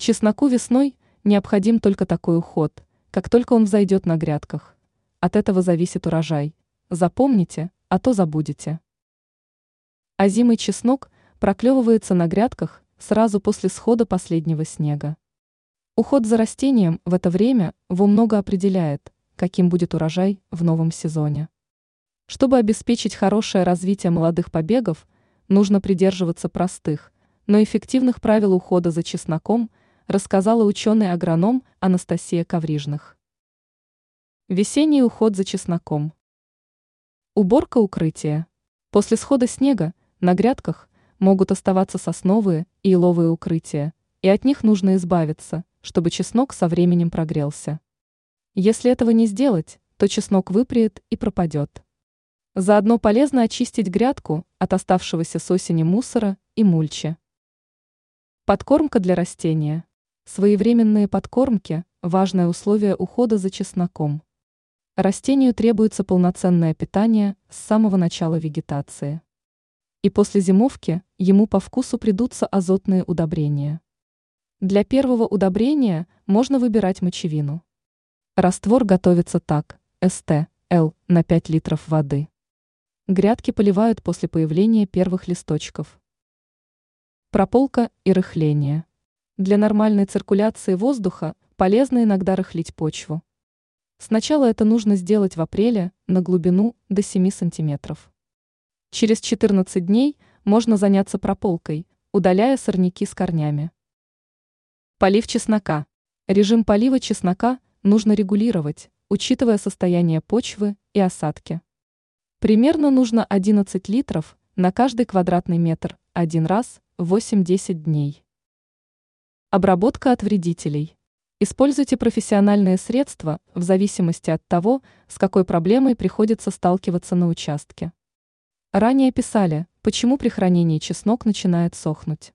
Чесноку весной необходим только такой уход, как только он взойдет на грядках. От этого зависит урожай. Запомните, а то забудете. Озимый чеснок проклевывается на грядках сразу после схода последнего снега. Уход за растением в это время во много определяет, каким будет урожай в новом сезоне. Чтобы обеспечить хорошее развитие молодых побегов, нужно придерживаться простых, но эффективных правил ухода за чесноком – рассказала ученый-агроном Анастасия Коврижных. Весенний уход за чесноком. Уборка укрытия. После схода снега на грядках могут оставаться сосновые и иловые укрытия, и от них нужно избавиться, чтобы чеснок со временем прогрелся. Если этого не сделать, то чеснок выпреет и пропадет. Заодно полезно очистить грядку от оставшегося с осени мусора и мульчи. Подкормка для растения. Своевременные подкормки – важное условие ухода за чесноком. Растению требуется полноценное питание с самого начала вегетации. И после зимовки ему по вкусу придутся азотные удобрения. Для первого удобрения можно выбирать мочевину. Раствор готовится так – СТ, Л на 5 литров воды. Грядки поливают после появления первых листочков. Прополка и рыхление – для нормальной циркуляции воздуха полезно иногда рыхлить почву. Сначала это нужно сделать в апреле на глубину до 7 сантиметров. Через 14 дней можно заняться прополкой, удаляя сорняки с корнями. Полив чеснока. Режим полива чеснока нужно регулировать, учитывая состояние почвы и осадки. Примерно нужно 11 литров на каждый квадратный метр один раз в 8-10 дней. Обработка от вредителей. Используйте профессиональные средства в зависимости от того, с какой проблемой приходится сталкиваться на участке. Ранее писали, почему при хранении чеснок начинает сохнуть.